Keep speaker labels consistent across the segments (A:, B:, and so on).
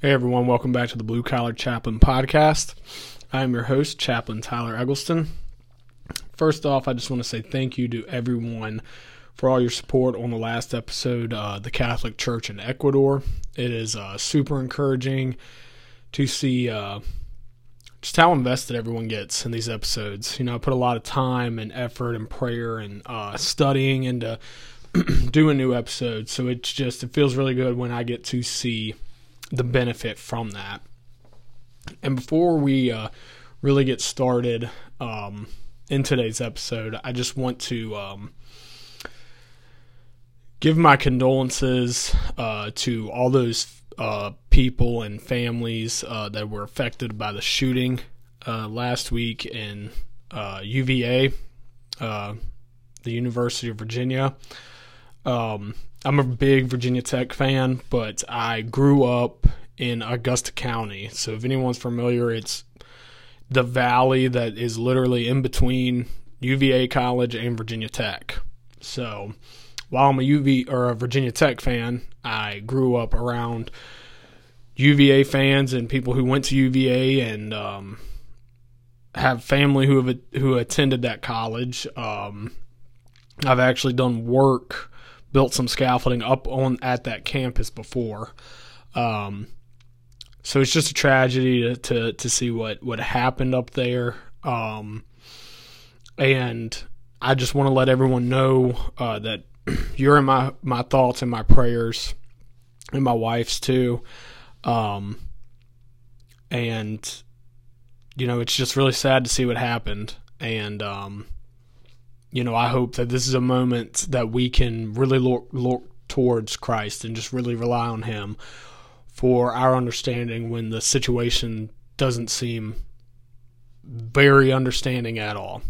A: Hey everyone, welcome back to the Blue Collar Chaplain podcast. I am your host, Chaplain Tyler Eggleston. First off, I just want to say thank you to everyone for all your support on the last episode, uh, The Catholic Church in Ecuador. It is uh, super encouraging to see uh, just how invested everyone gets in these episodes. You know, I put a lot of time and effort and prayer and uh, studying into doing new episodes, so it's just, it feels really good when I get to see the benefit from that. And before we uh, really get started um, in today's episode, I just want to um, give my condolences uh, to all those uh, people and families uh, that were affected by the shooting uh, last week in UVA, uh, the University of Virginia. Um, I'm a big Virginia Tech fan, but I grew up in Augusta County. So if anyone's familiar, it's the valley that is literally in between UVA College and Virginia Tech. So while I'm a UV or a Virginia Tech fan, I grew up around UVA fans and people who went to UVA and um, have family who have who attended that college. Um, I've actually done work built some scaffolding up on at that campus before. Um, so it's just a tragedy to, to, to see what, what happened up there. Um, and I just want to let everyone know uh, that you're in my, my thoughts and my prayers, and my wife's too. Um, and you know, it's just really sad to see what happened. And um, you know, I hope that this is a moment that we can really look, look towards Christ and just really rely on Him for our understanding when the situation doesn't seem very understanding at all.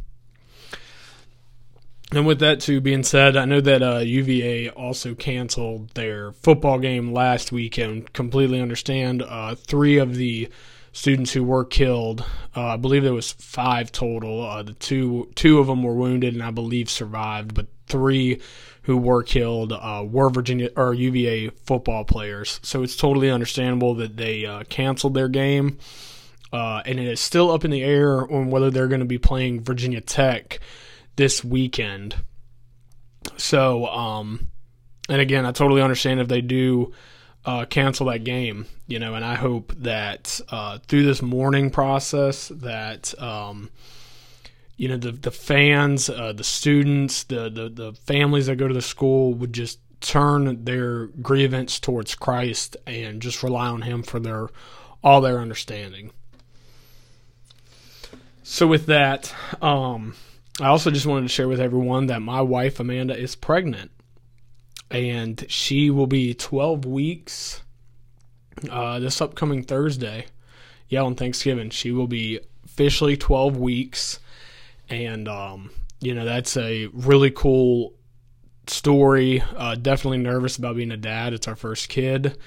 A: And with that too being said, I know that uh, UVA also canceled their football game last week, and completely understand. Uh, three of the students who were killed. Uh, I believe there was five total. Uh, the two two of them were wounded, and I believe survived, but three who were killed uh, were Virginia or UVA football players. So it's totally understandable that they uh, canceled their game, uh, and it is still up in the air on whether they're going to be playing Virginia Tech this weekend. So, um, and again, I totally understand if they do uh, cancel that game, you know, and I hope that uh, through this mourning process that um, you know the the fans, uh, the students, the, the the families that go to the school would just turn their grievance towards Christ and just rely on Him for their all their understanding. So with that, um, I also just wanted to share with everyone that my wife Amanda is pregnant and she will be 12 weeks uh, this upcoming Thursday. Yeah, on Thanksgiving, she will be officially 12 weeks, and um, you know that's a really cool story. Uh, definitely nervous about being a dad. It's our first kid,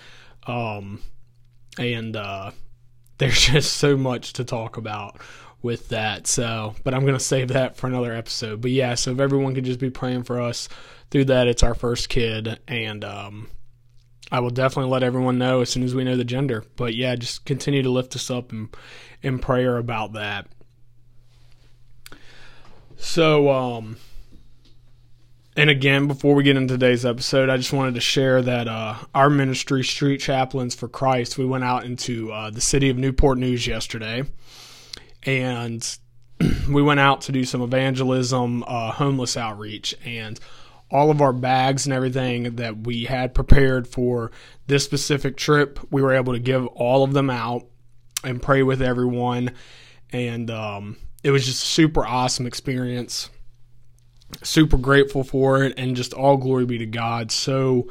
A: um, and uh, there's just so much to talk about with that. So, but I'm gonna save that for another episode. But yeah, so if everyone could just be praying for us through that, it's our first kid, and um, I will definitely let everyone know as soon as we know the gender. But yeah, just continue to lift us up in, in prayer about that. So, um, and again, before we get into today's episode, I just wanted to share that uh, our ministry, Street Chaplains for Christ, we went out into uh, the city of Newport News yesterday, and we went out to do some evangelism, uh, homeless outreach, and all of our bags and everything that we had prepared for this specific trip. We were able to give all of them out and pray with everyone. And um, it was just a super awesome experience. Super grateful for it. And just all glory be to God. So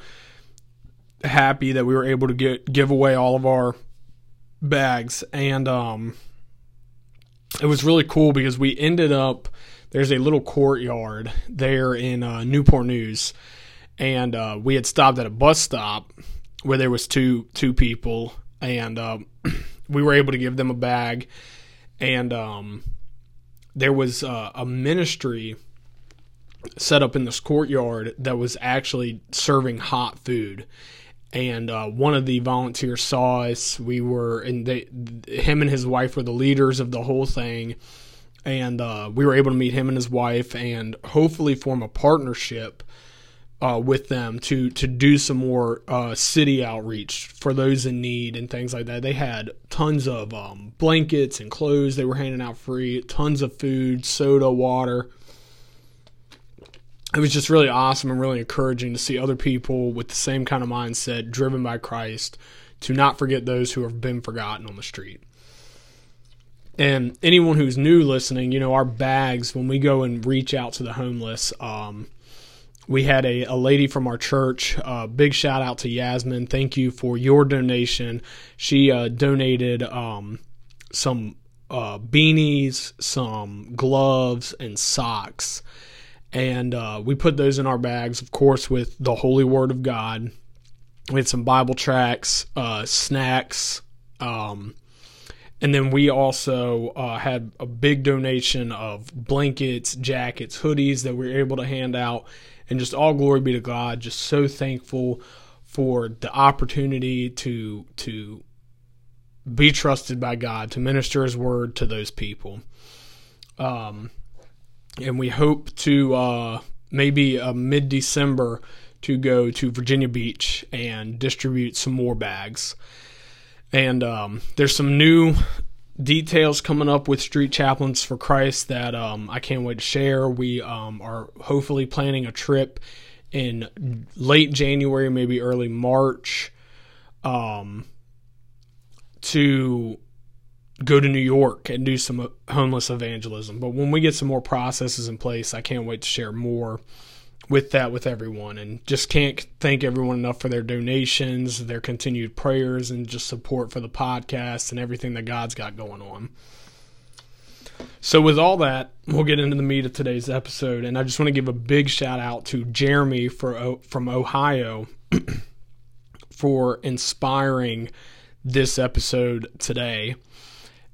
A: happy that we were able to get give away all of our bags. And um, it was really cool because we ended up there's a little courtyard there in uh, Newport News, and uh, we had stopped at a bus stop where there was two two people, and um, we were able to give them a bag, and um, there was uh, a ministry set up in this courtyard that was actually serving hot food and uh, one of the volunteers saw us. We were, and they, him and his wife were the leaders of the whole thing, and uh, we were able to meet him and his wife, and hopefully form a partnership uh, with them to to do some more uh, city outreach for those in need and things like that. They had tons of um, blankets and clothes they were handing out free, tons of food, soda, water it was just really awesome and really encouraging to see other people with the same kind of mindset, driven by Christ, to not forget those who have been forgotten on the street. And anyone who's new listening, you know, our bags, when we go and reach out to the homeless, um, we had a, a lady from our church. Uh, big shout out to Yasmin. Thank you for your donation. She uh, donated um, some uh, beanies, some gloves, and socks and uh, we put those in our bags, of course, with the Holy Word of God. We had some Bible tracts, uh, snacks, um, and then we also uh, had a big donation of blankets, jackets, hoodies that we were able to hand out, and just all glory be to God. Just so thankful for the opportunity to to be trusted by God to minister His word to those people. Um, and we hope to uh, maybe uh, mid December to go to Virginia Beach and distribute some more bags. And um, there's some new details coming up with Street Chaplains for Christ that um, I can't wait to share. We um, are hopefully planning a trip in late January, maybe early March, um, to go to New York and do some uh, homeless evangelism. But when we get some more processes in place, I can't wait to share more with that with everyone and just can't thank everyone enough for their donations, their continued prayers and just support for the podcast and everything that God's got going on. So with all that, we'll get into the meat of today's episode and I just want to give a big shout out to Jeremy for from Ohio for inspiring this episode today.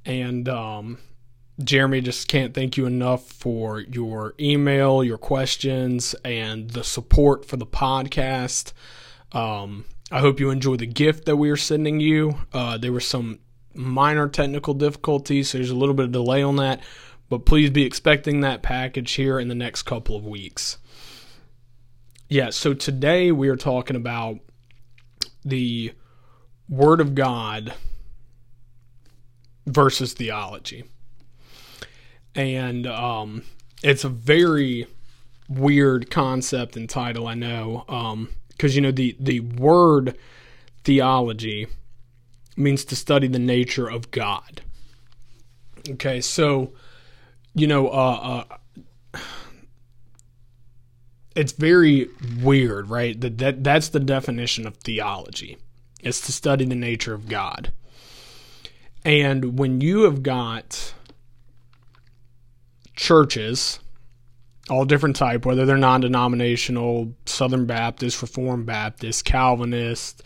A: And um, Jeremy, just can't thank you enough for your email, your questions, and the support for the podcast. Um, I hope you enjoy the gift that we are sending you. Uh, there were some minor technical difficulties, so there's a little bit of delay on that, but please be expecting that package here in the next couple of weeks. Yeah, so today we are talking about the Word of God versus theology. And um, it's a very weird concept and title, I know, because um, you know the the word theology means to study the nature of God. Okay, so you know, uh, uh, it's very weird, right? That that that's the definition of theology. It's to study the nature of God. And when you have got churches, all different type, whether they're non-denominational, Southern Baptist, Reformed Baptist, Calvinist,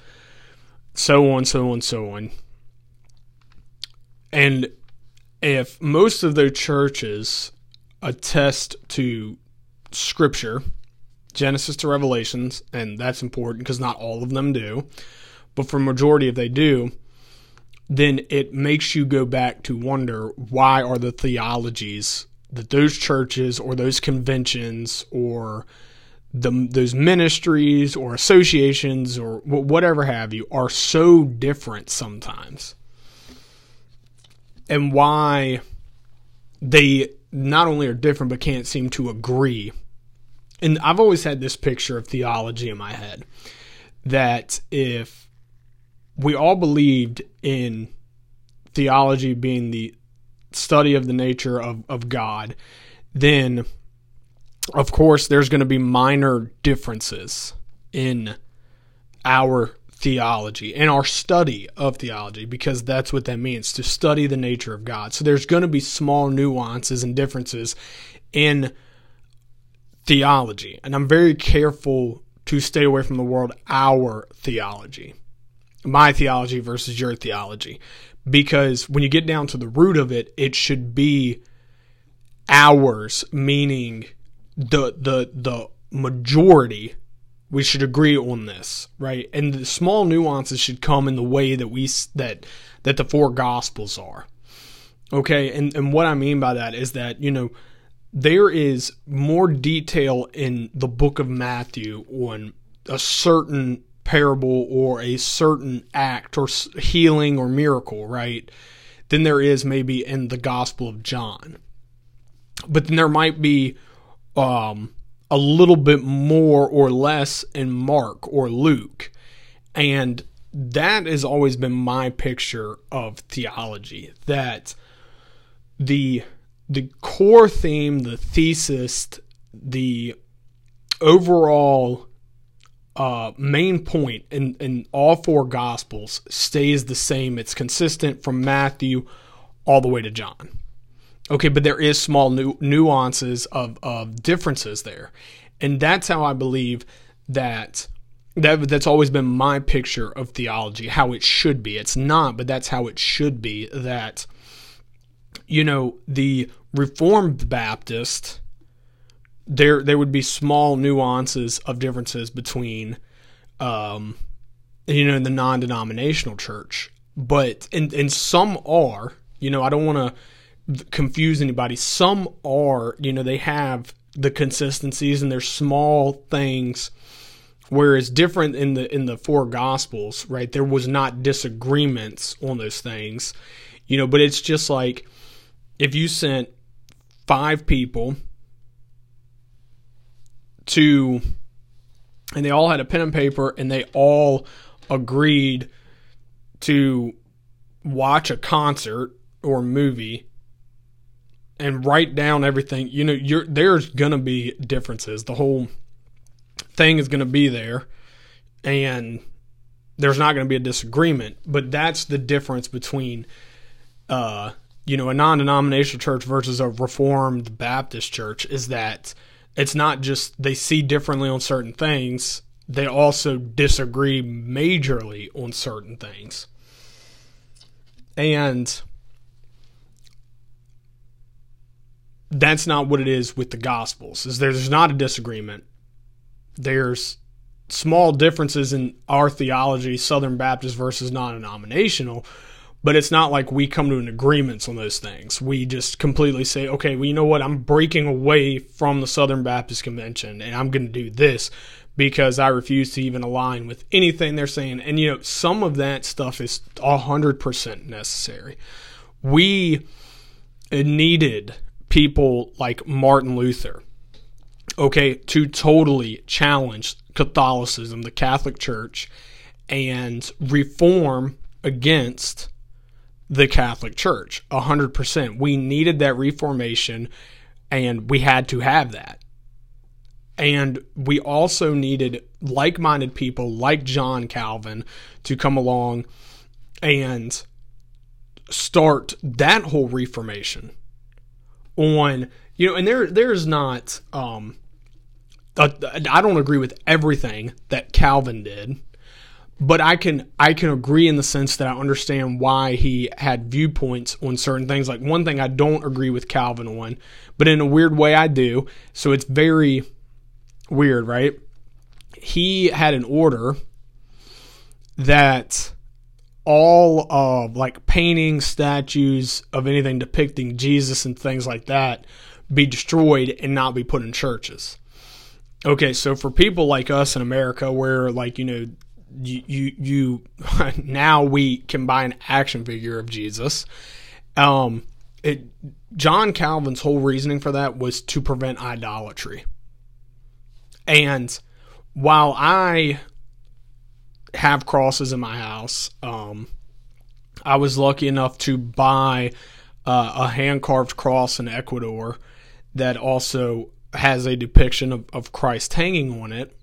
A: so on, so on, so on. And if most of those churches attest to Scripture, Genesis to Revelations, and that's important because not all of them do, but for majority if they do, then it makes you go back to wonder why are the theologies that those churches or those conventions or the, those ministries or associations or whatever have you are so different sometimes? And why they not only are different but can't seem to agree. And i've always had this picture of theology in my head that if we all believed in theology being the study of the nature of, of God, then of course there's going to be minor differences in our theology and our study of theology because that's what that means to study the nature of God. So there's going to be small nuances and differences in theology. And I'm very careful to stay away from the word our theology my theology versus your theology. Because when you get down to the root of it, it should be ours, meaning the the the majority we should agree on this, right? And the small nuances should come in the way that we that that the four gospels are. Okay, and and what I mean by that is that, you know, there is more detail in the book of Matthew on a certain parable or a certain act or healing or miracle, right? Than there is maybe in the Gospel of John. But then there might be um, a little bit more or less in Mark or Luke. And that has always been my picture of theology that the the core theme, the thesis, the overall uh, main point in, in all four gospels stays the same. It's consistent from Matthew all the way to John. Okay, but there is small nu- nuances of, of differences there. And that's how I believe that that that's always been my picture of theology, how it should be. It's not, but that's how it should be that you know, the Reformed Baptist there there would be small nuances of differences between um you know the non-denominational church. But and and some are you know I don't want to confuse anybody. Some are you know they have the consistencies and there's small things whereas different in the in the four gospels right? There was not disagreements on those things you know but it's just like if you sent five people to, and they all had a pen and paper, and they all agreed to watch a concert or movie and write down everything. You know, you're there's gonna be differences. The whole thing is gonna be there, and there's not gonna be a disagreement. But that's the difference between, uh, you know, a non-denominational church versus a Reformed Baptist church is that it's not just they see differently on certain things, they also disagree majorly on certain things. And that's not what it is with the gospels. Is there's not a disagreement. There's small differences in our theology, Southern Baptist versus non-denominational, but it's not like we come to an agreement on those things. We just completely say, okay, well, you know what? I'm breaking away from the Southern Baptist Convention and I'm going to do this because I refuse to even align with anything they're saying. And, you know, some of that stuff is 100% necessary. We needed people like Martin Luther, okay, to totally challenge Catholicism, the Catholic Church, and reform against the Catholic Church. 100%. We needed that reformation and we had to have that. And we also needed like minded people like John Calvin to come along and start that whole reformation on you know and there there's not um I don't agree with everything that Calvin did but I can I can agree in the sense that I understand why he had viewpoints on certain things. Like one thing I don't agree with Calvin on, but in a weird way I do. So it's very weird, right? He had an order that all of like paintings, statues of anything depicting Jesus and things like that be destroyed and not be put in churches. Okay, so for people like us in America, where like you know you you, you now we can buy an action figure of Jesus. Um, it John Calvin's whole reasoning for that was to prevent idolatry. And while I have crosses in my house, um, I was lucky enough to buy uh, a hand carved cross in Ecuador that also has a depiction of, of Christ hanging on it.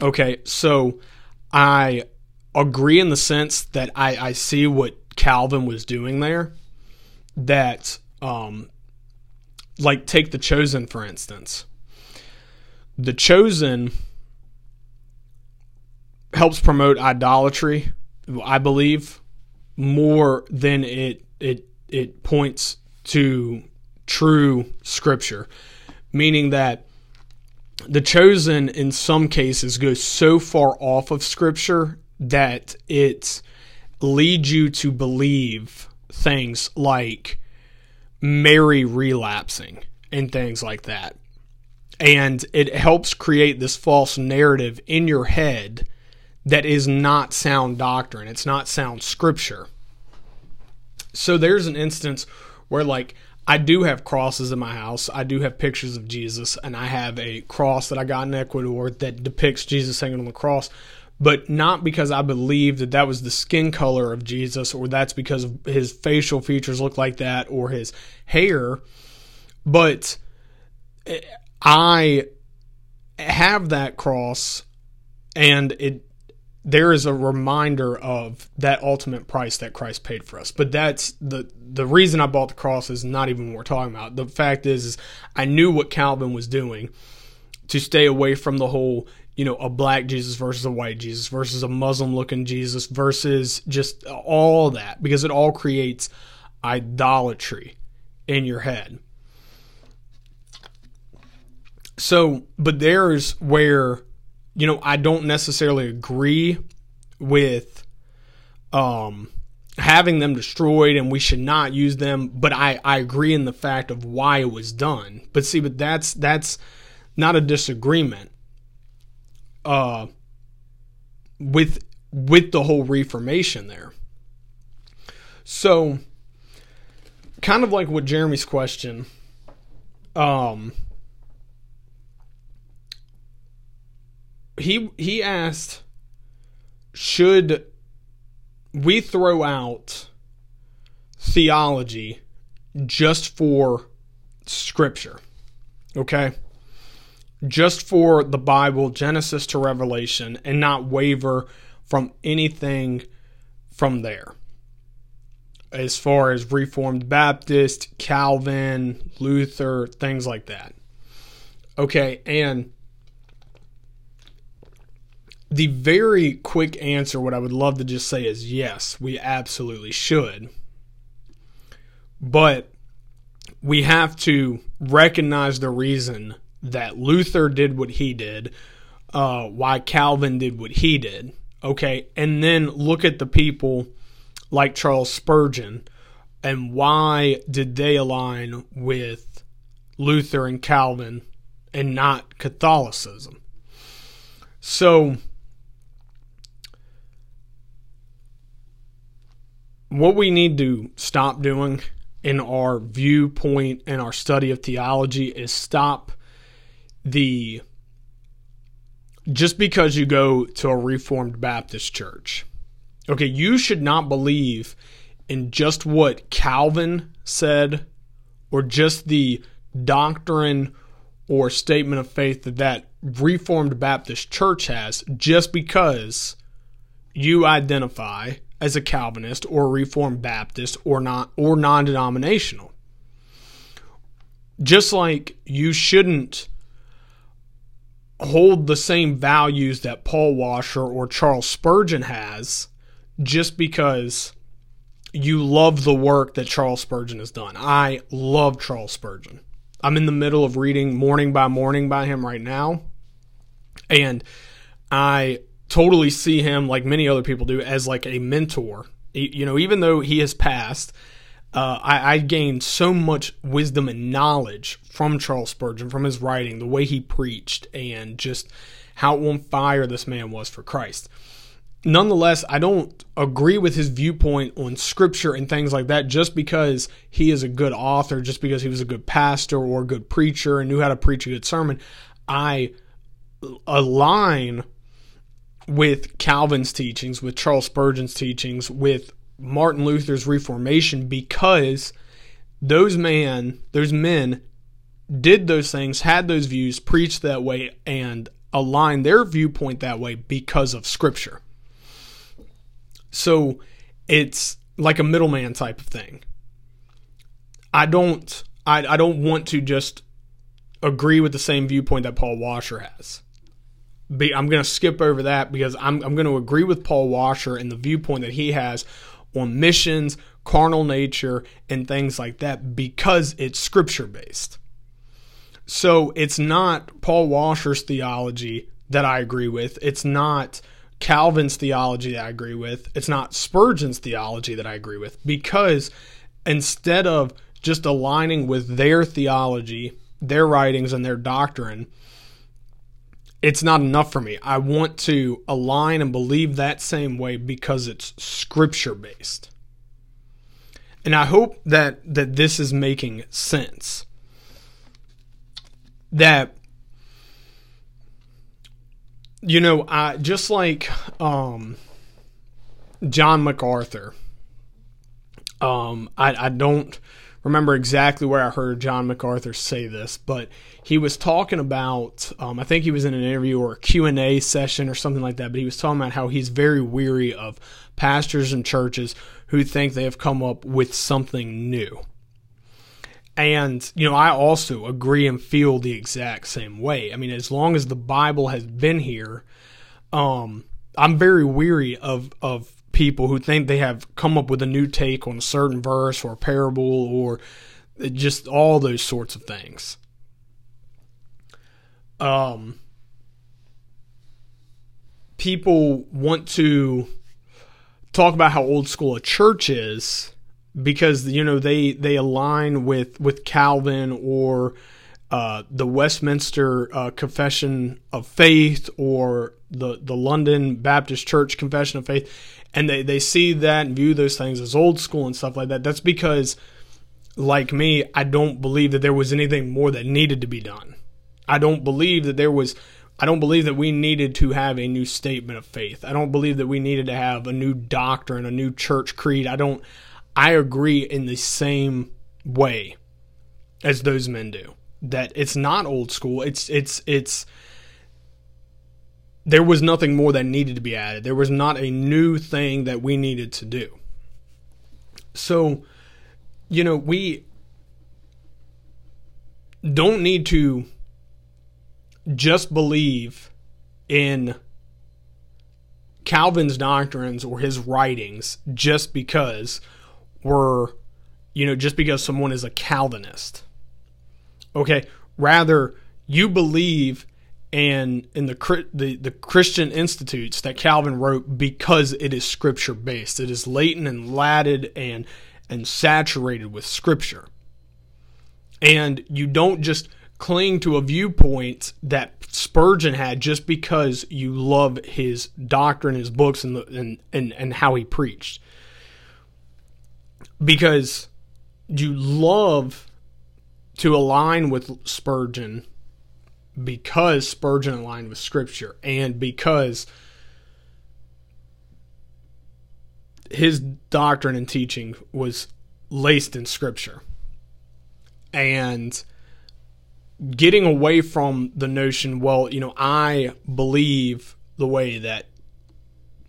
A: Okay, so I agree in the sense that I, I see what Calvin was doing there. That, um, like, take the chosen for instance. The chosen helps promote idolatry, I believe, more than it it it points to true scripture, meaning that the chosen in some cases goes so far off of scripture that it leads you to believe things like Mary relapsing and things like that. And it helps create this false narrative in your head that is not sound doctrine. It's not sound scripture. So there's an instance where, like, I do have crosses in my house. I do have pictures of Jesus, and I have a cross that I got in Ecuador that depicts Jesus hanging on the cross but not because I believe that that was the skin color of Jesus or that's because his facial features look like that or his hair, but I have that cross and it there is a reminder of that ultimate price that Christ paid for us. But that's the the reason I bought the cross is not even what we're talking about. The fact is, is I knew what Calvin was doing to stay away from the whole you know, a black Jesus versus a white Jesus versus a Muslim looking Jesus versus just all that because it all creates idolatry in your head. So, but there's where, you know, I don't necessarily agree with um, having them destroyed and we should not use them, but I, I agree in the fact of why it was done. But see, but that's that's not a disagreement uh, with with the whole Reformation there. So, kind of like what Jeremy's question, um, he he asked, should we throw out theology just for scripture? Okay just for the Bible, Genesis to Revelation, and not waver from anything from there. As far as Reformed Baptist, Calvin, Luther, things like that. Okay, and the very quick answer, what I would love to just say is yes, we absolutely should. But we have to recognize the reason that Luther did what he did, uh, why Calvin did what he did. Okay, and then look at the people like Charles Spurgeon and why did they align with Luther and Calvin and not Catholicism? So, what we need to stop doing in our viewpoint and our study of theology is stop the just because you go to a Reformed Baptist church, okay, you should not believe in just what Calvin said or just the doctrine or statement of faith that that Reformed Baptist church has just because you identify as a Calvinist or Reformed Baptist or not or non-denominational. Just like you shouldn't hold the same values that Paul Washer or Charles Spurgeon has just because you love the work that Charles Spurgeon has done. I love Charles Spurgeon. I'm in the middle of reading Morning by Morning by him right now. And I totally see him, like many other people do, as like a mentor. You know, even though he has passed, uh, I, I, gained so much wisdom and knowledge from Charles Spurgeon, from his writing, the way he preached, and just how on fire this man was for Christ. Nonetheless, I don't agree with his viewpoint on scripture and things like that just because he is a good author, just because he was a good pastor or a good preacher and knew how to preach a good sermon. I align with Calvin's teachings, with Charles Spurgeon's teachings, with Martin Luther's Reformation because those man, those men did those things, had those views, preached that way, and aligned their viewpoint that way because of Scripture. So it's like a middleman type of thing. I don't I, I don't want to just agree with the same viewpoint that Paul Washer has. I'm going to skip over that because I'm, I'm going to agree with Paul Washer and the viewpoint that he has on missions, carnal nature, and things like that because it's scripture based. So it's not Paul Washer's theology that I agree with. It's not Calvin's theology that I agree with. It's not Spurgeon's theology that I agree with because instead of just aligning with their theology, their writings, and their doctrine, it's not enough for me. I want to align and believe that same way because it's scripture based. And I hope that that this is making sense. That you know, I just like um, John MacArthur. Um, I, I don't remember exactly where I heard John MacArthur say this, but he was talking about. Um, I think he was in an interview or a Q and A session or something like that. But he was talking about how he's very weary of pastors and churches who think they have come up with something new. And, you know, I also agree and feel the exact same way. I mean, as long as the Bible has been here, um, I'm very weary of, of people who think they have come up with a new take on a certain verse or a parable or just all those sorts of things. Um, people want to talk about how old school a church is because you know they they align with with Calvin or uh, the Westminster uh, Confession of Faith or the the London Baptist Church Confession of Faith, and they they see that and view those things as old school and stuff like that. That's because, like me, I don't believe that there was anything more that needed to be done. I don't believe that there was. I don't believe that we needed to have a new statement of faith. I don't believe that we needed to have a new doctrine, a new church creed. I don't. I agree in the same way as those men do that it's not old school. It's it's it's there was nothing more that needed to be added. There was not a new thing that we needed to do. So, you know, we don't need to just believe in Calvin's doctrines or his writings just because we're, you know, just because someone is a Calvinist. Okay, rather you believe in in the the the Christian institutes that Calvin wrote because it is scripture based. It is latent and latted and and saturated with scripture. And you don't just cling to a viewpoint that Spurgeon had just because you love his doctrine, his books, and the, and, and and how he preached because you love to align with Spurgeon because Spurgeon aligned with Scripture and because his doctrine and teaching was laced in Scripture. And getting away from the notion, well, you know, I believe the way that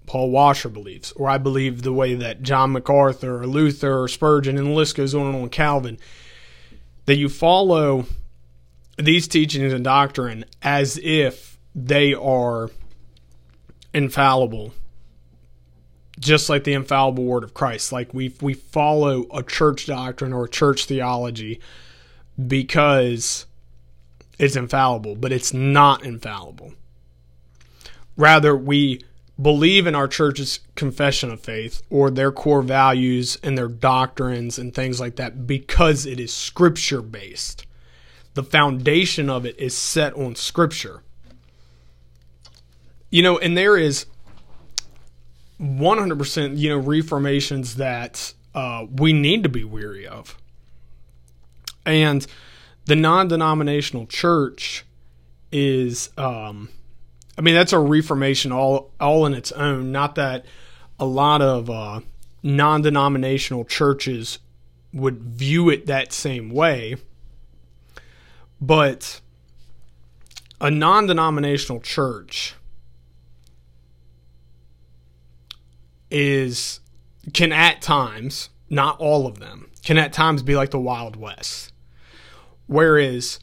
A: Paul Washer believes, or I believe the way that John MacArthur or Luther or Spurgeon, and the list goes on and on, Calvin, that you follow these teachings and doctrine as if they are infallible, just like the infallible word of Christ. Like we we follow a church doctrine or church theology because it's infallible, but it's not infallible. Rather, we believe in our church's confession of faith or their core values and their doctrines and things like that because it is scripture based. The foundation of it is set on scripture. You know, and there is 100%, you know, reformations that uh, we need to be weary of. And the non denominational church is um, I mean, that's a reformation all all in its own. Not that a lot of uh, non-denominational churches would view it that same way, but a non-denominational church is can at times, not all of them, can at times be like the Wild West. Whereas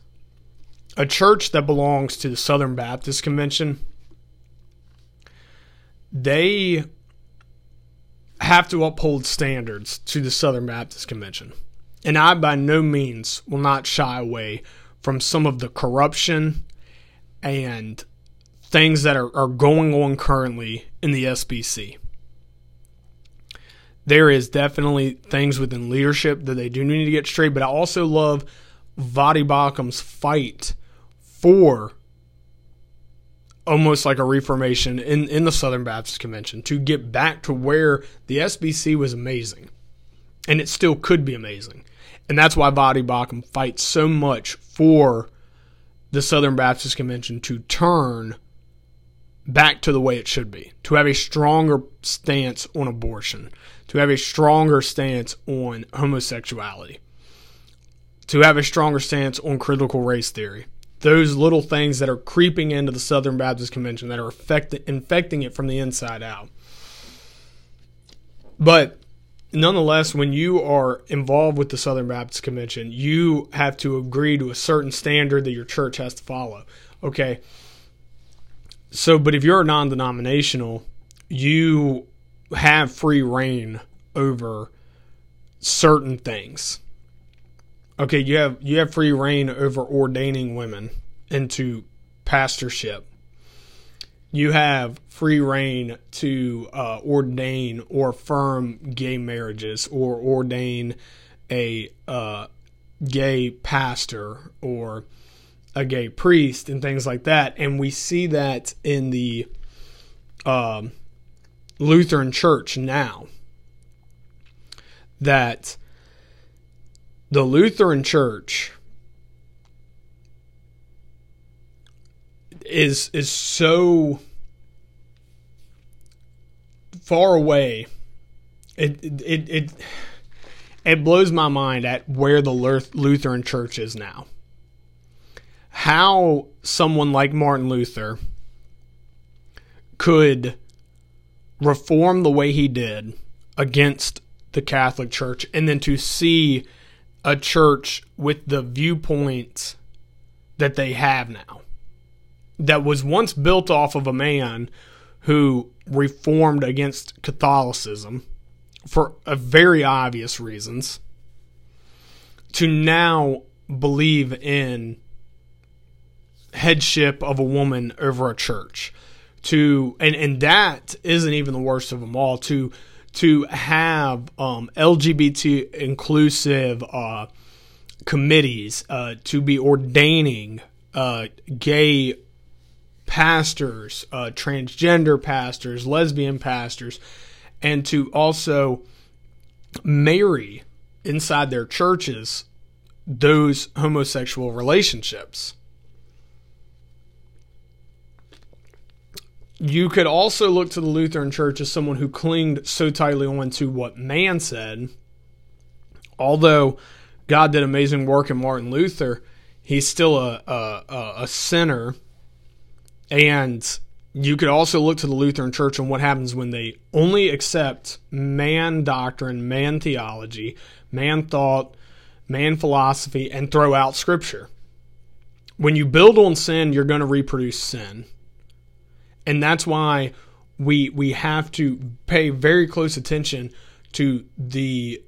A: a church that belongs to the Southern Baptist Convention, they have to uphold standards to the Southern Baptist Convention. And I by no means will not shy away from some of the corruption and things that are, are going on currently in the SBC. There is definitely things within leadership that they do need to get straight, but I also love Voddie Baucham's fight for almost like a reformation in, in the Southern Baptist Convention to get back to where the SBC was amazing. And it still could be amazing. And that's why Voddie Baucham fights so much for the Southern Baptist Convention to turn back to the way it should be, to have a stronger stance on abortion, to have a stronger stance on homosexuality, to have a stronger stance on critical race theory. Those little things that are creeping into the Southern Baptist Convention that are affect- infecting it from the inside out. But nonetheless, when you are involved with the Southern Baptist Convention, you have to agree to a certain standard that your church has to follow. Okay. So, but if you're non denominational, you have free reign over certain things. Okay, you have you have free reign over ordaining women into pastorship you have free reign to uh, ordain or affirm gay marriages or ordain a uh, gay pastor or a gay priest and things like that. And we see that in the um, Lutheran Church now. That the Lutheran Church is is so far away. It it it it blows my mind at where the Lutheran Church is now. How someone like Martin Luther could reform the way he did against the Catholic Church and then to see a church with the viewpoints that they have now that was once built off of a man who reformed against Catholicism for very obvious reasons to now believe in headship of a woman over a church. To and and that isn't even the worst of them all. To to have um, LGBT inclusive uh, committees uh, to be ordaining uh, gay pastors, uh, transgender pastors, lesbian pastors, and to also marry inside their churches those homosexual relationships. You could also look to the Lutheran Church as someone who clinged so tightly on to what man said. Although God did amazing work in Martin Luther, he's still a, a, a sinner and you could also look to the Lutheran Church and what happens when they only accept man doctrine, man theology, man thought, man philosophy, and throw out Scripture. When you build on sin, you're going to reproduce sin. And that's why we we have to pay very close attention to the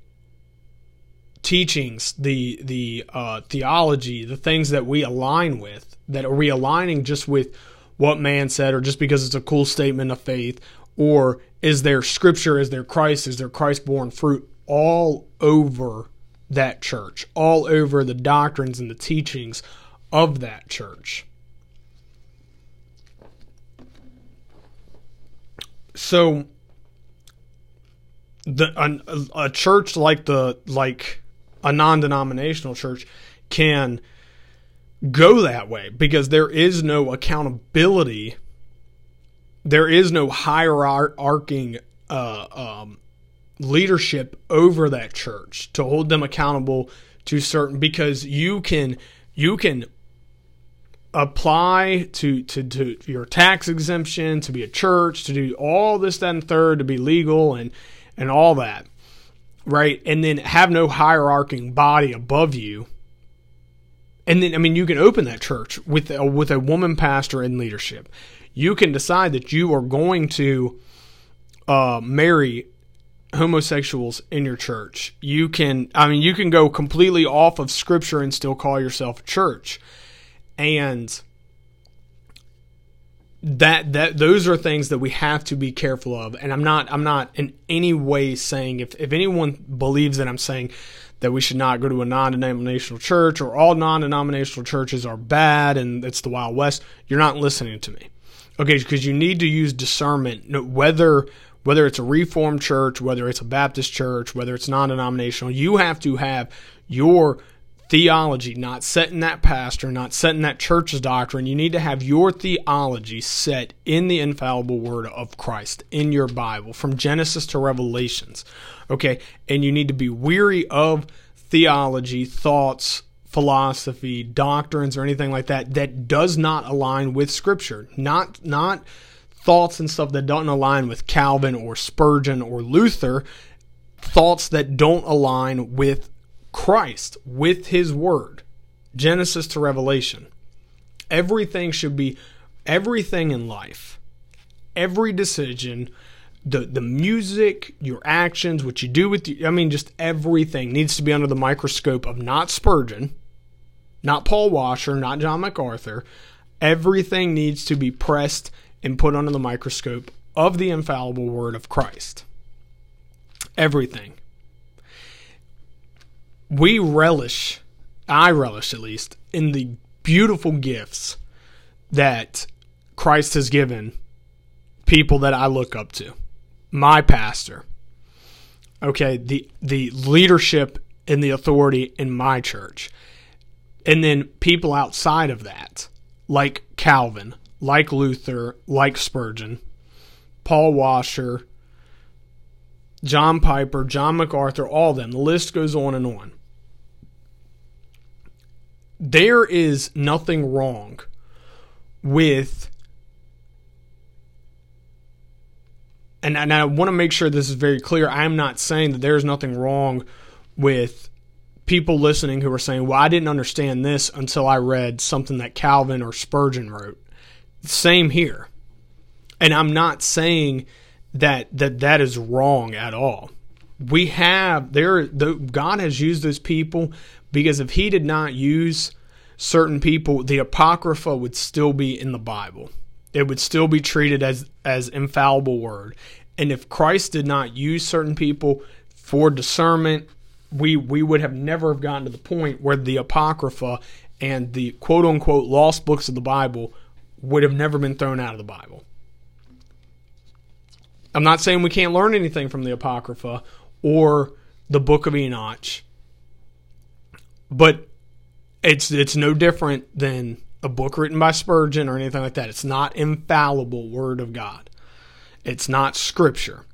A: teachings, the the uh, theology, the things that we align with. That are we aligning just with what man said or just because it's a cool statement of faith or is there scripture is there christ is there christ born fruit all over that church all over the doctrines and the teachings of that church? So the a, a church like the like a non-denominational church can go that way because there is no accountability. There is no hierarching uh, um, leadership over that church to hold them accountable to certain because you can you can apply to, to, to your tax exemption to be a church to do all this that and third to be legal and and all that right and then have no hierarching body above you and then, I mean, you can open that church with a, with a woman pastor in leadership. You can decide that you are going to uh, marry homosexuals in your church. You can, I mean, you can go completely off of scripture and still call yourself a church. And that that those are things that we have to be careful of and i'm not i'm not in any way saying if, if anyone believes that i'm saying that we should not go to a non-denominational church or all non-denominational churches are bad and it's the wild west. You're not listening to me. Okay because you need to use discernment whether whether it's a reformed church whether it's a baptist church whether it's non-denominational you have to have your theology, not setting that pastor, not setting that church's doctrine. You need to have your theology set in the infallible word of Christ in your Bible from Genesis to Revelations. Okay. And you need to be weary of theology, thoughts, philosophy, doctrines, or anything like that that does not align with Scripture. Not, not thoughts and stuff that don't align with Calvin or Spurgeon or Luther. Thoughts that don't align with Christ with his word, Genesis to Revelation. Everything should be everything in life. Every decision, the the music, your actions, what you do with the, I mean just everything needs to be under the microscope of not Spurgeon, not Paul Washer, not John MacArthur. Everything needs to be pressed and put under the microscope of the infallible word of Christ. Everything we relish, I relish at least, in the beautiful gifts that Christ has given people that I look up to. My pastor. Okay, the the leadership and the authority in my church. And then people outside of that, like Calvin, like Luther, like Spurgeon, Paul Washer, John Piper, John MacArthur, all of them. The list goes on and on there is nothing wrong with and, and I want to make sure this is very clear. I'm not saying that there's nothing wrong with people listening who are saying, "Well, I didn't understand this until I read something that Calvin or Spurgeon wrote." Same here. And I'm not saying that that that is wrong at all. We have there the God has used those people because if he did not use certain people, the Apocrypha would still be in the Bible. It would still be treated as, as infallible word. And if Christ did not use certain people for discernment, we we would have never have gotten to the point where the Apocrypha and the quote unquote lost books of the Bible would have never been thrown out of the Bible. I'm not saying we can't learn anything from the Apocrypha or the book of Enoch but it's it's no different than a book written by Spurgeon or anything like that. It's not infallible word of God. It's not scripture.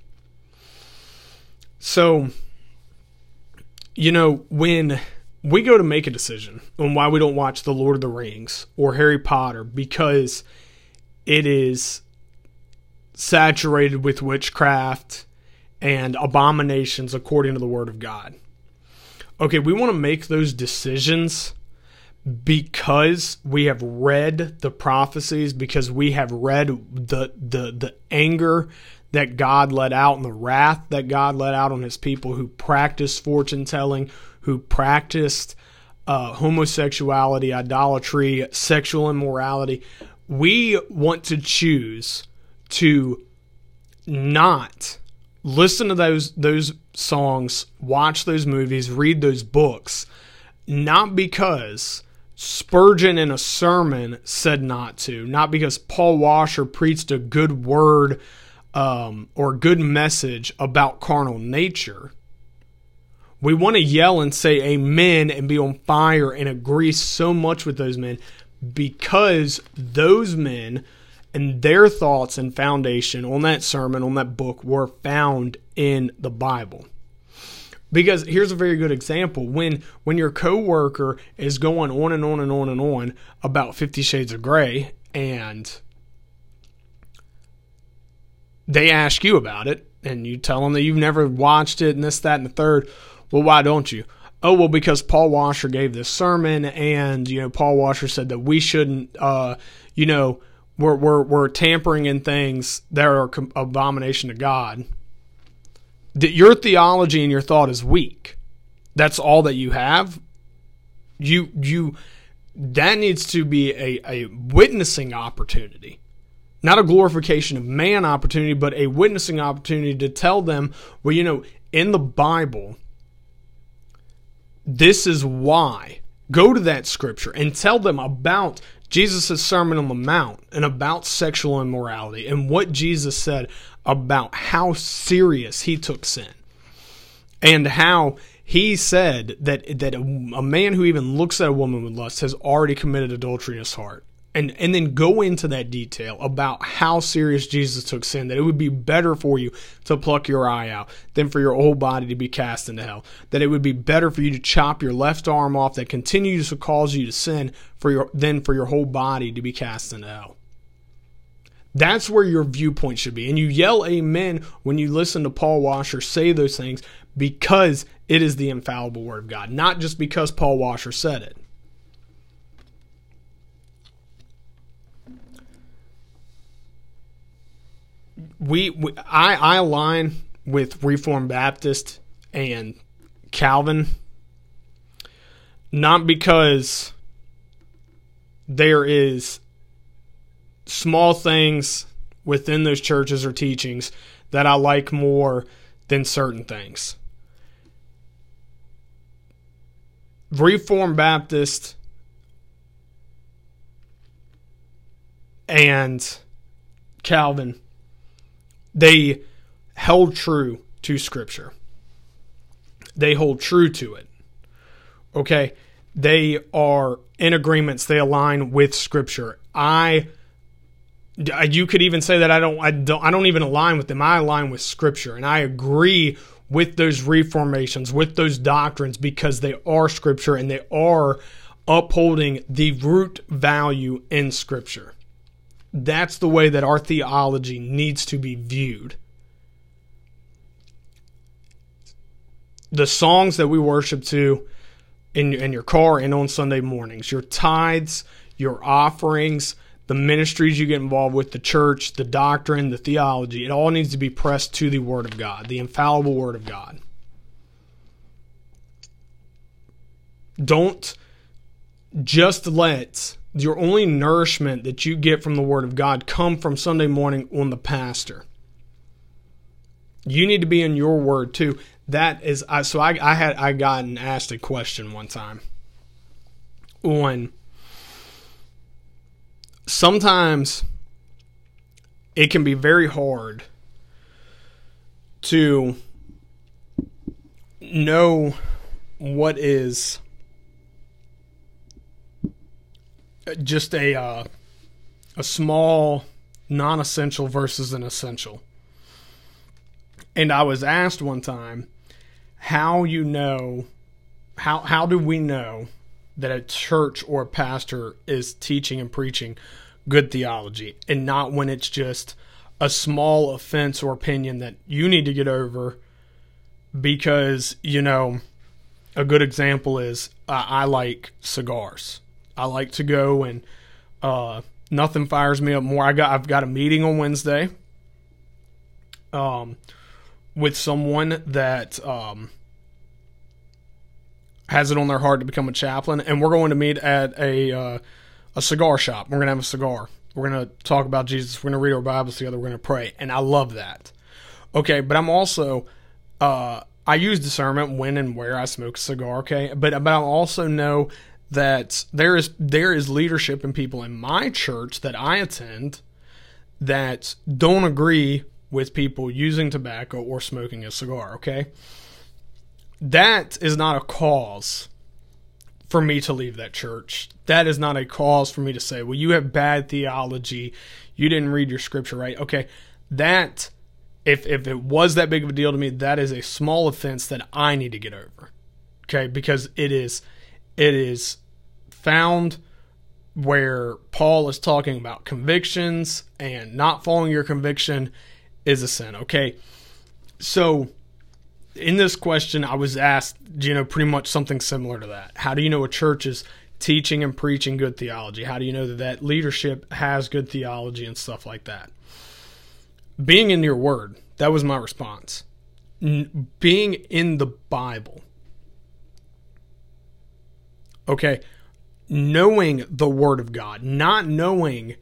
A: So you know, when we go to make a decision on why we don't watch The Lord of the Rings or Harry Potter because it is saturated with witchcraft and abominations according to the word of God okay, we want to make those decisions because we have read the prophecies, because we have read the the the anger that God let out and the wrath that God let out on his people who practiced fortune telling, who practiced uh, homosexuality, idolatry, sexual immorality. We want to choose to not listen to those those songs, watch those movies, read those books, not because Spurgeon in a sermon said not to, not because Paul Washer preached a good word um, or good message about carnal nature. We want to yell and say amen and be on fire and agree so much with those men because those men and their thoughts and foundation on that sermon, on that book, were found in the Bible. Because here's a very good example. When when your coworker is going on and on and on and on about 50 shades of gray and they ask you about it and you tell them that you've never watched it and this that and the third, well why don't you? Oh well because Paul Washer gave this sermon and you know Paul Washer said that we shouldn't uh you know we're, we're, we're tampering in things that are abomination to God. that your theology and your thought is weak, that's all that you have, you you that needs to be a, a witnessing opportunity. Not a glorification of man opportunity, but a witnessing opportunity to tell them, well, you know, in the Bible, this is why. Go to that scripture and tell them about Jesus' Sermon on the Mount and about sexual immorality and what Jesus said about how serious he took sin and how he said that that a, man who even looks at a woman with lust has already committed adultery in his heart. And and then go into that detail about how serious Jesus took sin, that it would be better for you to pluck your eye out than for your whole body to be cast into hell. That it would be better for you to chop your left arm off that continues to cause you to sin for your than for your whole body to be cast into hell. That's where your viewpoint should be. And you yell amen when you listen to Paul Washer say those things because it is the infallible word of God, not just because Paul Washer said it. We, we I, I align with Reformed Baptist and Calvin, not because there is small things within those churches or teachings that I like more than certain things. Reformed Baptist and Calvin, they held true to Scripture. They hold true to it. Okay? They are in agreements, they align with Scripture. I you could even say that I don't I don't I don't even align with them. I align with scripture and I agree with those reformations, with those doctrines because they are scripture and they are upholding the root value in scripture. That's the way that our theology needs to be viewed. The songs that we worship to in, in your car and on Sunday mornings, your tithes, your offerings, the ministries you get involved with, the church, the doctrine, the theology, it all needs to be pressed to the Word of God, the infallible Word of God. Don't just let your only nourishment that you get from the Word of God come from Sunday morning on the pastor. You need to be in your Word too. That is, I, so I, I had I gotten asked a question one time on sometimes it can be very hard to know what is just a uh, a small non-essential versus an essential. And I was asked one time how you know how how do we know that a church or a pastor is teaching and preaching good theology and not when it's just a small offense or opinion that you need to get over because, you know, a good example is uh, I like cigars. I like to go and uh, nothing fires me up more. I got I've got a meeting on Wednesday um, with someone that um, has it on their heart to become a chaplain, and we're going to meet at a uh, a cigar shop. We're to have a cigar. We're to talk about Jesus. We're to read our Bibles together. We're to pray, and I love that. Okay, but I'm also uh, I use discernment when and where I smoke a cigar. Okay, but but I also know that there is there is leadership and people in my church that I attend that don't agree with people using tobacco or smoking a cigar. Okay that is not a cause for me to leave that church. That is not a cause for me to say, well, you have bad theology. You didn't read your scripture right. Okay. That, if, if it was that big of a deal to me, that is a small offense that I need to get over. Okay. Because it is, it is found where Paul is talking about convictions and not following your conviction is a sin. Okay. So, in this question, I was asked, you know, pretty much something similar to that. How do you know a church is teaching and preaching good theology? How do you know that that leadership has good theology and stuff like that? Being in your word, that was my response. being in the Bible. Okay, knowing the Word of God, not knowing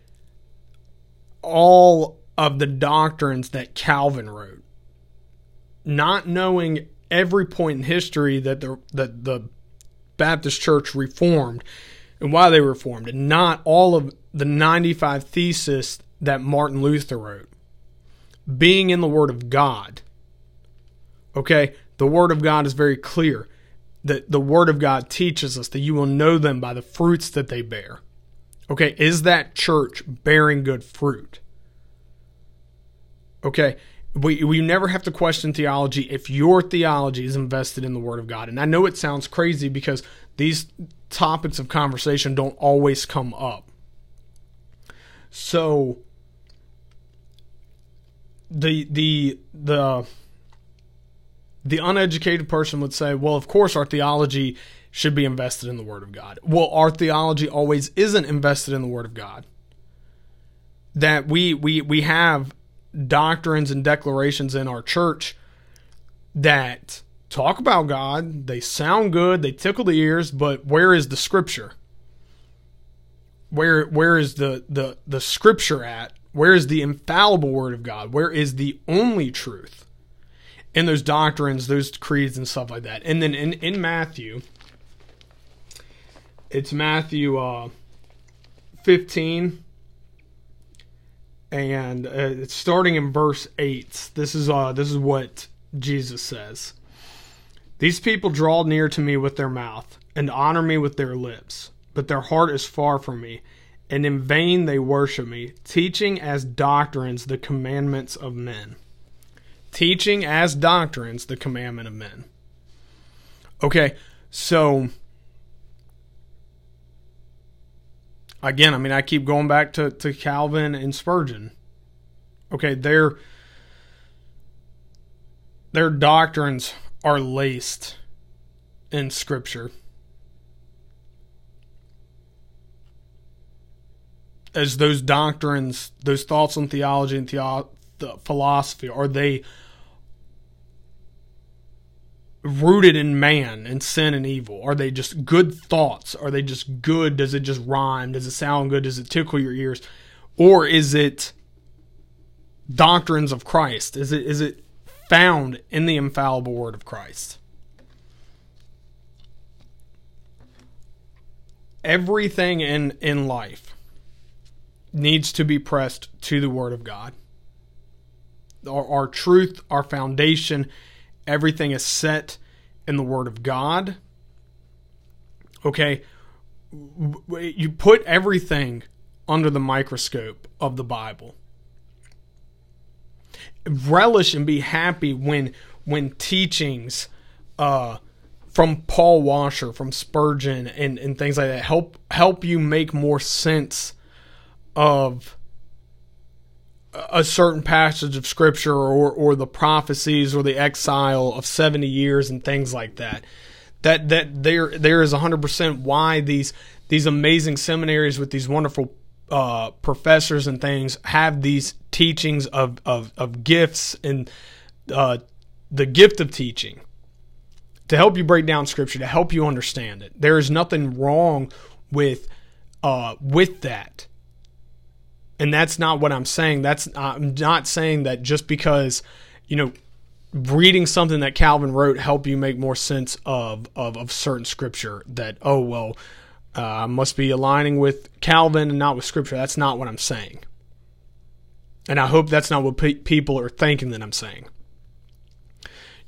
A: all of the doctrines that Calvin wrote, not knowing every point in history that the that the Baptist Church reformed and why they reformed, and not all of the 95 theses that Martin Luther wrote. Being in the Word of God. Okay, the Word of God is very clear. That the Word of God teaches us that you will know them by the fruits that they bear. Okay, is that church bearing good fruit? Okay, we, we never have to question theology if your theology is invested in the Word of God. And I know it sounds crazy because these topics of conversation don't always come up. So the the the the uneducated person would say, well, of course our theology should be invested in the Word of God. Well, our theology always isn't invested in the Word of God. That we we we have doctrines and declarations in our church that talk about God, they sound good, they tickle the ears, but where is the scripture? Where where is the the the scripture at? Where is the infallible word of God? Where is the only truth? In those doctrines, those creeds and stuff like that. And then in, in Matthew, it's Matthew uh, 15 and uh, it's starting in verse 8 this is uh this is what jesus says. These people draw near to me with their mouth and honor me with their lips but their heart is far from me and in vain they worship me teaching as doctrines the commandments of men teaching as doctrines the commandment of men okay so again, I mean, I keep going back to, to Calvin and Spurgeon. Okay, their their doctrines are laced in Scripture. As those doctrines, those thoughts on theology and theo- the philosophy, are they rooted in man and sin and evil? Are they just good thoughts? Are they just good? Does it just rhyme? Does it sound good? Does it tickle your ears? Or is it doctrines of Christ? Is it is it found in the infallible word of Christ? Everything in in life needs to be pressed to the word of God. Our, our truth, our foundation everything is set in the Word of God. Okay, you put everything under the microscope of the Bible. Relish and be happy when when teachings uh, from Paul Washer, from Spurgeon, and, and things like that help help you make more sense of a certain passage of scripture or or the prophecies or the exile of 70 years and things like that. That that there there is 100% why these these amazing seminaries with these wonderful uh, professors and things have these teachings of of, of gifts and uh, the gift of teaching to help you break down scripture to help you understand it. There is nothing wrong with uh, with that and that's not what I'm saying. That's I'm not saying that just because you know reading something that Calvin wrote help you make more sense of of, of certain scripture that oh well uh, must be aligning with Calvin and not with scripture. That's not what I'm saying. And I hope that's not what pe- people are thinking that I'm saying.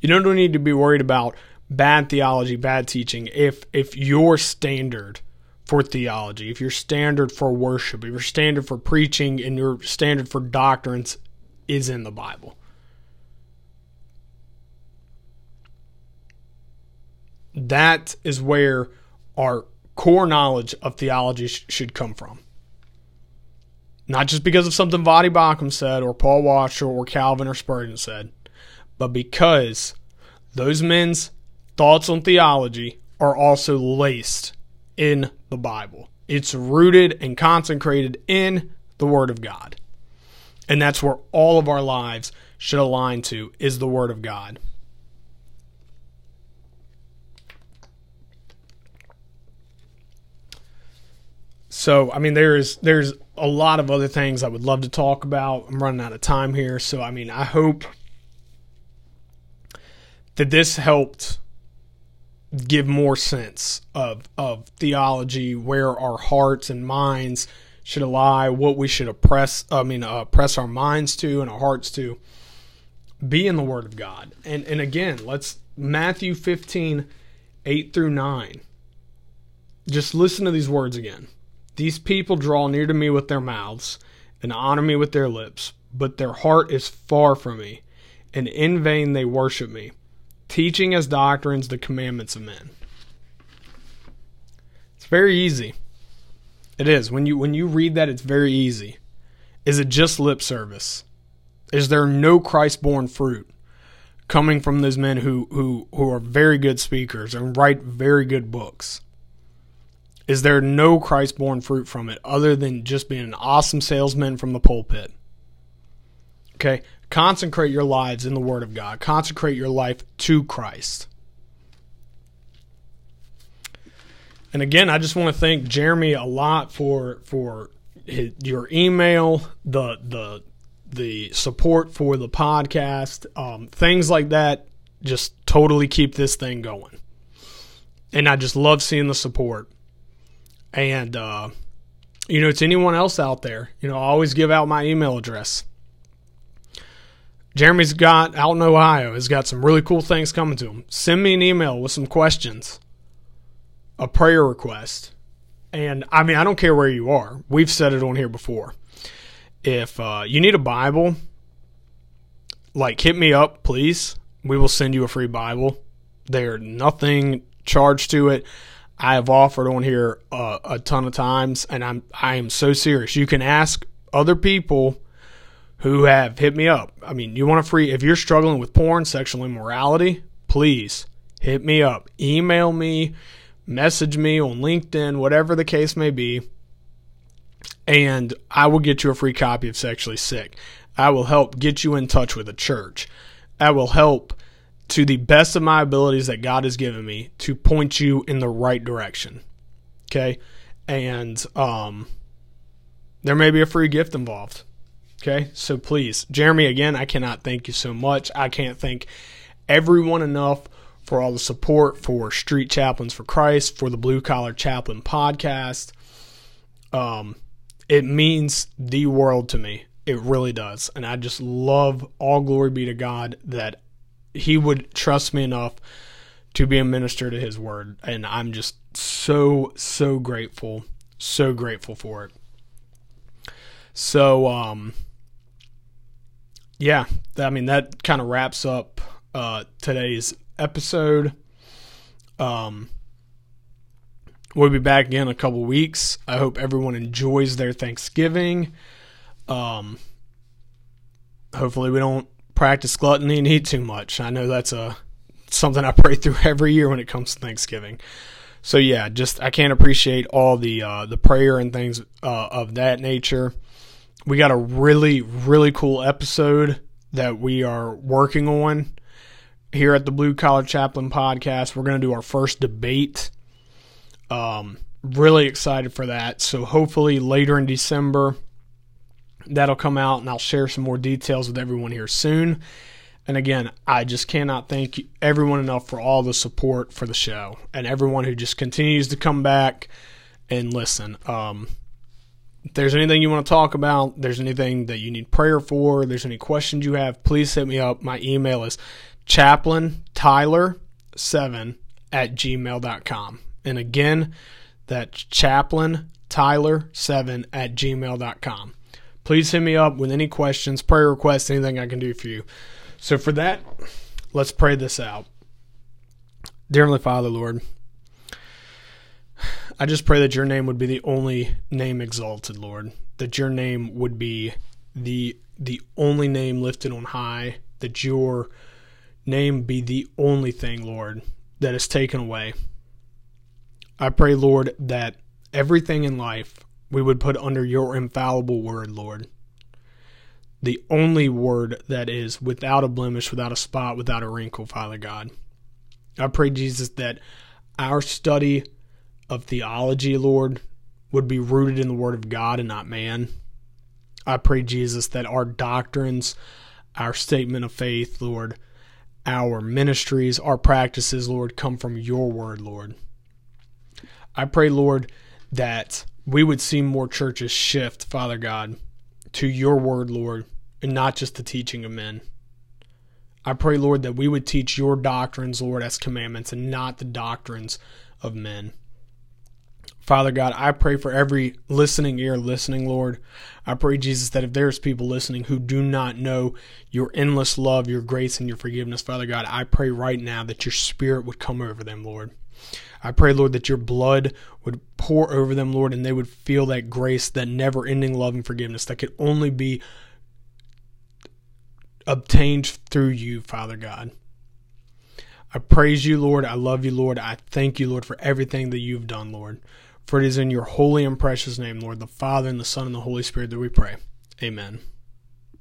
A: You don't need to be worried about bad theology, bad teaching if if your standard for theology, if your standard for worship, if your standard for preaching, and your standard for doctrines is in the Bible. That is where our core knowledge of theology sh- should come from. Not just because of something Voddie Baucham said, or Paul Washer, or Calvin, or Spurgeon said, but because those men's thoughts on theology are also laced in the Bible. It's rooted and consecrated in the Word of God. And that's where all of our lives should align to is the Word of God. So, I mean, there is there's a lot of other things I would love to talk about. I'm running out of time here, so I mean, I hope that this helped give more sense of of theology, where our hearts and minds should lie, what we should oppress. I mean, uh, press our minds to and our hearts to. Be in the Word of God, and and again, let's Matthew 15, 8 through 9. Just listen to these words again. These people draw near to me with their mouths and honor me with their lips, but their heart is far from me, and in vain they worship me, teaching as doctrines the commandments of men. It's very easy. It is. When you when you read that it's very easy. Is it just lip service? Is there no Christ-born fruit coming from those men who who who are very good speakers and write very good books? is there no Christ born fruit from it other than just being an awesome salesman from the pulpit? Okay? Consecrate your lives in the Word of God, consecrate your life to Christ. And again, I just want to thank Jeremy a lot for for his, your email, the the the support for the podcast, um, things like that. Just totally keep this thing going. And I just love seeing the support. And, uh, you know, to anyone else out there, you know, I always give out my email address. Jeremy's got out in Ohio He's got some really cool things coming to him. Send me an email with some questions, a prayer request, and I mean I don't care where you are. We've said it on here before. If uh, you need a Bible, like hit me up, please. We will send you a free Bible. There's nothing charged to it. I have offered on here uh, a ton of times, and I'm I am so serious. You can ask other people who have hit me up. I mean, you want a free if you're struggling with porn, sexual immorality, please hit me up. Email me, message me on LinkedIn, whatever the case may be, and I will get you a free copy of Sexually Sick. I will help get you in touch with a church. I will help to the best of my abilities that God has given me to point you in the right direction. Okay? And um there may be a free gift involved. Okay? So please, Jeremy again, I cannot thank you so much. I can't thank everyone enough for all the support for Street Chaplains for Christ, for the Blue Collar Chaplain podcast. Um it means the world to me. It really does. And I just love all glory be to God that he would trust me enough to be a minister to his word and i'm just so so grateful so grateful for it so um yeah i mean that kind of wraps up uh today's episode um we'll be back again in a couple weeks i hope everyone enjoys their thanksgiving um hopefully we don't practice gluttony and eat too much. I know that's a something I pray through every year when it comes to Thanksgiving. So yeah, just I can't appreciate all the uh, the prayer and things uh, of that nature. We got a really really cool episode that we are working on here at the Blue Collar Chaplain podcast. We're going to do our first debate. Um, really excited for that. So hopefully later in December That'll come out, and I'll share some more details with everyone here soon. And again, I just cannot thank everyone enough for all the support for the show and everyone who just continues to come back and listen. Um, if there's anything you want to talk about, there's anything that you need prayer for, there's any questions you have, please hit me up. My email is chaplaintyler7 at gmail.com. And again, that's chaplaintyler7 at gmail.com please hit me up with any questions, prayer requests, anything I can do for you. So, for that, let's pray this out. Dear Heavenly Father, Lord, I just pray that your name would be the only name exalted, Lord. That your name would be the the only name lifted on high. That your name be the only thing, Lord, that is taken away. I pray, Lord, that everything in life we would put under your infallible word, Lord. The only word that is without a blemish, without a spot, without a wrinkle, Father God. I pray, Jesus, that our study of theology, Lord, would be rooted in the Word of God and not man. I pray, Jesus, that our doctrines, our statement of faith, Lord, our ministries, our practices, Lord, come from your Word, Lord. I pray, Lord, that we would see more churches shift, Father God, to your Word, Lord, and not just the teaching of men. I pray, Lord, that we would teach your doctrines, Lord, as commandments and not the doctrines of men. Father God, I pray for every listening ear listening, Lord. I pray, Jesus, that if there's people listening who do not know your endless love, your grace, and your forgiveness, Father God, I pray right now that your spirit would come over them, Lord. I pray, Lord, that your blood would pour over them, Lord, and they would feel that grace, that never ending love and forgiveness that could only be obtained through you, Father God. I praise you, Lord. I love you, Lord. I thank you, Lord, for everything that you've done, Lord. For it is in your holy and precious name, Lord, the Father and the Son and the Holy Spirit that we pray. Amen.